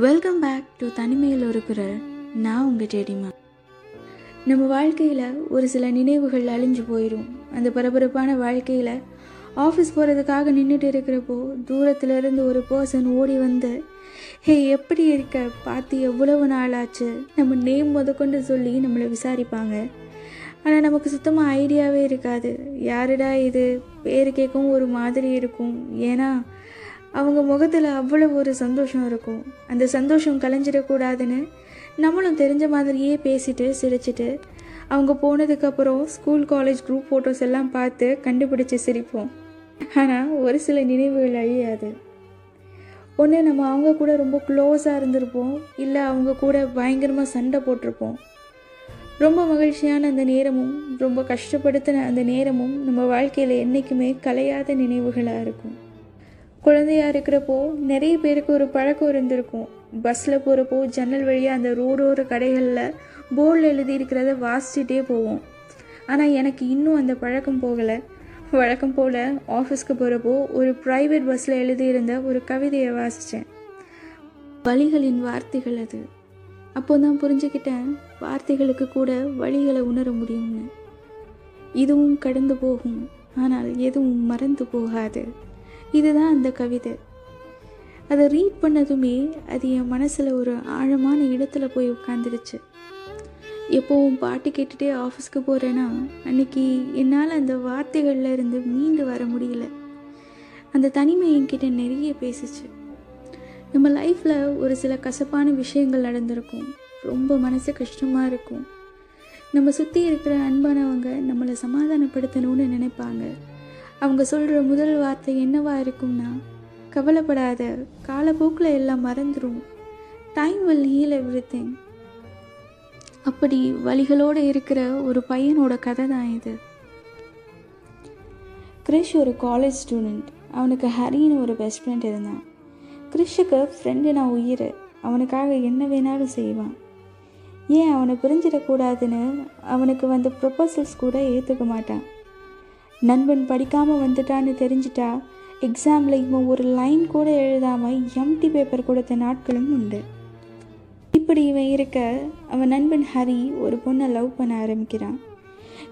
Welcome back to தனிமையில் ஒரு குரல் நான் உங்கள் டேடிமா நம்ம வாழ்க்கையில் ஒரு சில நினைவுகள் அழிஞ்சு போயிடும் அந்த பரபரப்பான வாழ்க்கையில் ஆஃபீஸ் போகிறதுக்காக நின்றுட்டு இருக்கிறப்போ தூரத்தில் இருந்து ஒரு பர்சன் ஓடி வந்து ஹே எப்படி இருக்க? பார்த்து எவ்வளவு நாள் ஆச்சு நம்ம நேம் முதற்கொண்டு சொல்லி நம்மளை விசாரிப்பாங்க. ஆனால் நமக்கு சுத்தமாக ஐடியாவே இருக்காது. யாருடா இது? பேர் கேட்கவும் ஒரு மாதிரி இருக்கும். ஏன்னா அவங்க முகத்தில் அவ்வளோ ஒரு சந்தோஷம் இருக்கும். அந்த சந்தோஷம் கலைஞ்சிடக்கூடாதுன்னு நம்மளும் தெரிஞ்ச மாதிரியே பேசிட்டு சிரிச்சிட்டு அவங்க போனதுக்கப்புறம் ஸ்கூல் காலேஜ் குரூப் ஃபோட்டோஸ் எல்லாம் பார்த்து கண்டுபிடிச்சு சிரிப்போம். ஆனால் ஒரு சில நினைவுகள் அழியாது ஒன்று நம்ம அவங்க கூட ரொம்ப க்ளோஸாக இருந்திருப்போம். இல்லை அவங்க கூட பயங்கரமாக சண்டை போட்டிருப்போம். ரொம்ப மகிழ்ச்சியான அந்த நேரமும் ரொம்ப கஷ்டப்படுத்தின அந்த நேரமும் நம்ம வாழ்க்கையில் என்றைக்குமே கலையாத நினைவுகளாக இருக்கும். குழந்தையா இருக்கிறப்போ நிறைய பேருக்கு ஒரு பழக்கம் இருந்திருக்கும். பஸ்ஸில் போகிறப்போ ஜன்னல் வழியாக அந்த ரோடோர கடைகளில் போர்டில் எழுதி இருக்கிறத வாசிச்சுட்டே போவோம். ஆனால் எனக்கு இன்னும் அந்த பழக்கம் போகலை. வழக்கம் போல் ஆஃபீஸ்க்கு போகிறப்போ ஒரு ப்ரைவேட் பஸ்ஸில் எழுதியிருந்த ஒரு கவிதையை வாசித்தேன் வழிகளின் வார்த்தைகள் அது. அப்போ தான் புரிஞ்சுக்கிட்டேன் வார்த்தைகளுக்கு கூட வழிகளை உணர முடியும்னு. இதுவும் கடந்து போகும் ஆனால் எதுவும் மறந்து போகாது. இதுதான் அந்த கவிதை. அதை ரீட் பண்ணதுமே அது என் மனசில் ஒரு ஆழமான இடத்துல போய் உட்காந்துருச்சு எப்போவும் பாட்டு கேட்டுகிட்டே ஆஃபீஸ்க்கு போகிறேன்னா அன்னைக்கு என்னால் அந்த வார்த்தைகளில் இருந்து மீண்டு வர முடியல. அந்த தனிமை என்கிட்ட நிறைய பேசுச்சு. நம்ம லைஃப்பில் ஒரு சில கசப்பான விஷயங்கள் நடந்திருக்கும். ரொம்ப மனசு கஷ்டமாக இருக்கும். நம்ம சுற்றி இருக்கிற அன்பானவங்க நம்மளை சமாதானப்படுத்தணும்னு நினைப்பாங்க. அவங்க சொல்கிற முதல் வார்த்தை என்னவா இருக்கும்னா கவலைப்படாத காலப்போக்கில் எல்லாம் மறந்துடும் time will heal everything அப்படி வழிகளோடு இருக்கிற ஒரு பையனோட கதை தான் இது. கிரிஷ் ஒரு காலேஜ் ஸ்டூடெண்ட் அவனுக்கு ஹரின்னு ஒரு பெஸ்ட் ஃப்ரெண்ட் இருந்தான். கிரிஷுக்கு ஃப்ரெண்டு நான் உயிர். அவனுக்காக என்ன வேணாலும் செய்வான். ஏன் அவனை பிரிஞ்சிடக்கூடாதுன்னு அவனுக்கு வந்த ப்ரொப்போசல்ஸ் கூட ஏற்றுக்க மாட்டான். நண்பன் படிக்காமல் வந்துட்டான்னு தெரிஞ்சிட்டா எக்ஸாமில் இவன் ஒரு லைன் கூட எழுதாமல் எம்டி பேப்பர் கொடுத்த நாட்களும் உண்டு. இப்படி இவன் இருக்க அவன் நண்பன் ஹரி ஒரு பொண்ணை லவ் பண்ண ஆரம்பிக்கிறான்.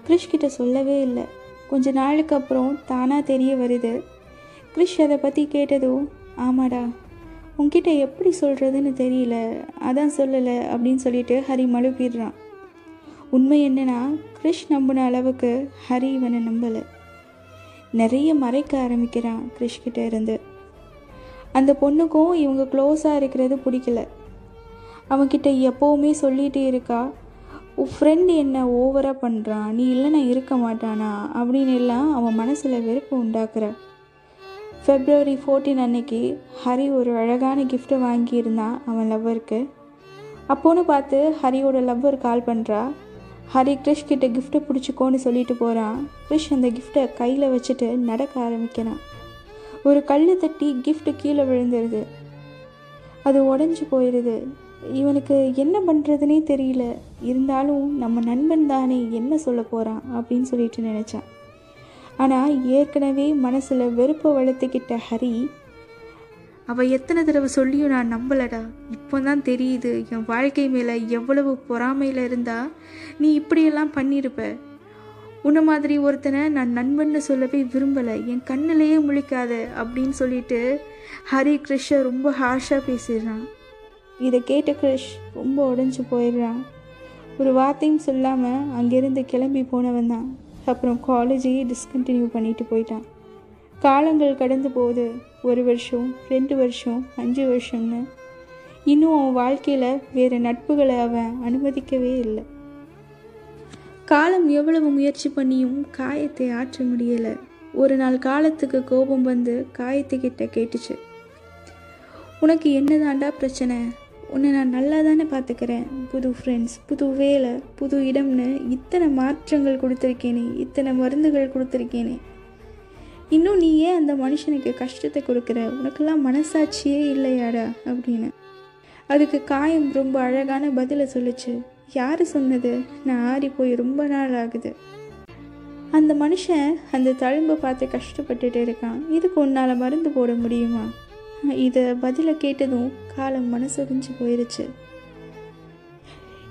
கிரிஷ் கிட்ட சொல்லவே இல்லை. கொஞ்ச நாளுக்கு அப்புறம் தானாக தெரிய வருது. கிறிஷ் அதை பற்றி கேட்டதும் ஆமாடா உன்கிட்ட எப்படி சொல்கிறதுன்னு தெரியல அதான் சொல்லலை அப்படின்னு சொல்லிட்டு ஹரி மழுப்பிடுறான். உண்மை என்னன்னா கிரிஷ் நம்பின அளவுக்கு ஹரி இவனை நம்பலை. நிறைய மறைக்க ஆரம்பிக்கிறான் கிரிஷ் கிட்ட இருந்து. அந்த பொண்ணுக்கும் இவங்க க்ளோஸாக இருக்கிறது பிடிக்கல. அவன்கிட்ட எப்போவுமே சொல்லிகிட்டே இருக்கா உன் ஃப்ரெண்டு என்ன ஓவராக பண்ணுறான் நீ இல்லைன்னா இருக்க மாட்டானா? அப்படின்னு எல்லாம் அவன் மனசில் வெறுப்பு உண்டாக்குற. ஃபெப்ரவரி ஃபோர்டீன் அன்னைக்கு ஹரி ஒரு அழகான கிஃப்ட்டை வாங்கியிருந்தான் அவன் லவ்வருக்கு அப்போன்னு பார்த்து ஹரியோட லவ்வர் கால் பண்ணுறா ஹரி கிரிஷ் கிட்ட கிஃப்ட்டை பிடிச்சிக்கோன்னு சொல்லிட்டு போகிறான் கிரிஷ் அந்த கிஃப்ட்டை கையில் வச்சுட்டு நடக்க ஆரம்பிக்கிறான் ஒரு கல் தட்டி கிஃப்ட் கீழே விழுந்துருது. அது உடஞ்சி போயிடுது இவனுக்கு என்ன பண்ணுறதுனே தெரியல. இருந்தாலும் நம்ம நண்பன் தானே என்ன சொல்ல போகிறான் அப்படின்னு சொல்லிட்டு நினச்சான் ஆனால் ஏற்கனவே மனசில் வெறுப்பை வளர்த்துக்கிட்ட ஹரி அவள் எத்தனை தடவை சொல்லியும் நான் நம்பலடா. இப்போ தான் தெரியுது என் வாழ்க்கை மேலே எவ்வளவு பொறாமையில் இருந்தா நீ இப்படியெல்லாம் பண்ணியிருப்ப உன்ன மாதிரி ஒருத்தனை நான் நண்பன்னு சொல்லவே விரும்பலை. என் கண்ணிலேயே முழிக்காத அப்படின்னு சொல்லிட்டு ஹரி கிருஷை ரொம்ப ஹார்ஷாக பேசிடுறான். இதை கேட்ட கிருஷ் ரொம்ப உடஞ்சி போயிடுறான். ஒரு வார்த்தையும் சொல்லாமல் அங்கேருந்து கிளம்பி போனவன் தான் அப்புறம் காலேஜையே டிஸ்கண்டினியூ பண்ணிட்டு போயிட்டான். காலங்கள் கடந்து போகுது ஒரு வருஷம் ரெண்டு வருஷம் அஞ்சு வருஷம்னு. இன்னும் அவன் வாழ்க்கையில் வேறு நட்புகளை அவன் அனுமதிக்கவே இல்லை. காலம் எவ்வளவு முயற்சி பண்ணியும் காயத்தை ஆற்ற முடியலை. ஒரு நாள் காலத்துக்கு கோபம் வந்து காயத்துக்கிட்ட கேட்டுச்சு. உனக்கு என்னதாண்டா பிரச்சனை? உன்னை நான் நல்லா தானே பார்த்துக்கிறேன் புது ஃப்ரெண்ட்ஸ் புது வேலை புது இடம்னு இத்தனை மாற்றங்கள் கொடுத்துருக்கேனே இத்தனை மருந்துகள் கொடுத்துருக்கேனே. இன்னும் நீ ஏன் அந்த மனுஷனுக்கு கஷ்டத்தை கொடுக்குற. உனக்கெல்லாம் மனசாட்சியே இல்லையாடா அப்படின்னு. அதுக்கு காயம் ரொம்ப அழகான பதிலை சொல்லுச்சு. யார் சொன்னது? நான் ஆறி போய் ரொம்ப நாள் ஆகுது. அந்த மனுஷன் அந்த தழும்பை பார்த்து கஷ்டப்பட்டுட்டு இருக்கான். இதுக்கு உன்னால் மருந்து போட முடியுமா? இதை பதிலை கேட்டதும் காலம் மனசொடிஞ்சு போயிருச்சு.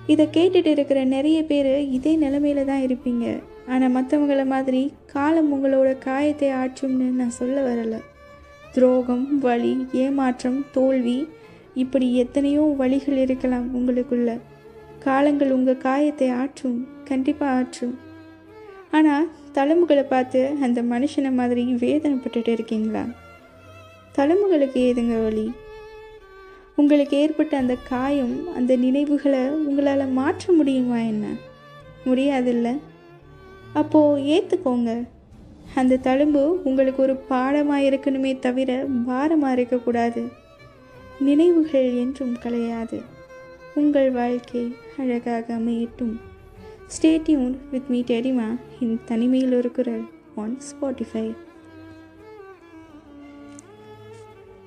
இதை கேட்டுட்டு இருக்கிற நிறைய பேர் இதே நிலமையில தான் இருப்பீங்க. ஆனால் மற்றவங்கள மாதிரி காலம் உங்களோட காயத்தை ஆற்றும்னு நான் சொல்ல வரலை. துரோகம் வலி ஏமாற்றம் தோல்வி இப்படி எத்தனையோ வழிகள் இருக்கலாம் உங்களுக்குள்ள. காலங்கள் உங்கள் காயத்தை ஆற்றும் கண்டிப்பாக ஆற்றும். ஆனால் தலைமுகளை பார்த்து அந்த மனுஷனை மாதிரி வேதனைப்பட்டுட்டு இருக்கீங்களா? தலைமுகளுக்கு ஏதுங்க வழி உங்களுக்கு ஏற்பட்ட அந்த காயம் அந்த நினைவுகளை உங்களால் மாற்ற முடியுமா என்ன? முடியாதில்ல? அப்போது ஏற்றுக்கோங்க அந்த தழும்பு உங்களுக்கு ஒரு பாடமாக இருக்கணுமே தவிர பாரமாக இருக்கக்கூடாது. நினைவுகள் என்றும் கலையாது. உங்கள் வாழ்க்கை அழகாக அமையட்டும். ஸ்டேட்யூன் வித் மீ டெரிமா இன் தனிமையில் ஒரு குரல் ஆன் ஸ்பாட்டிஃபை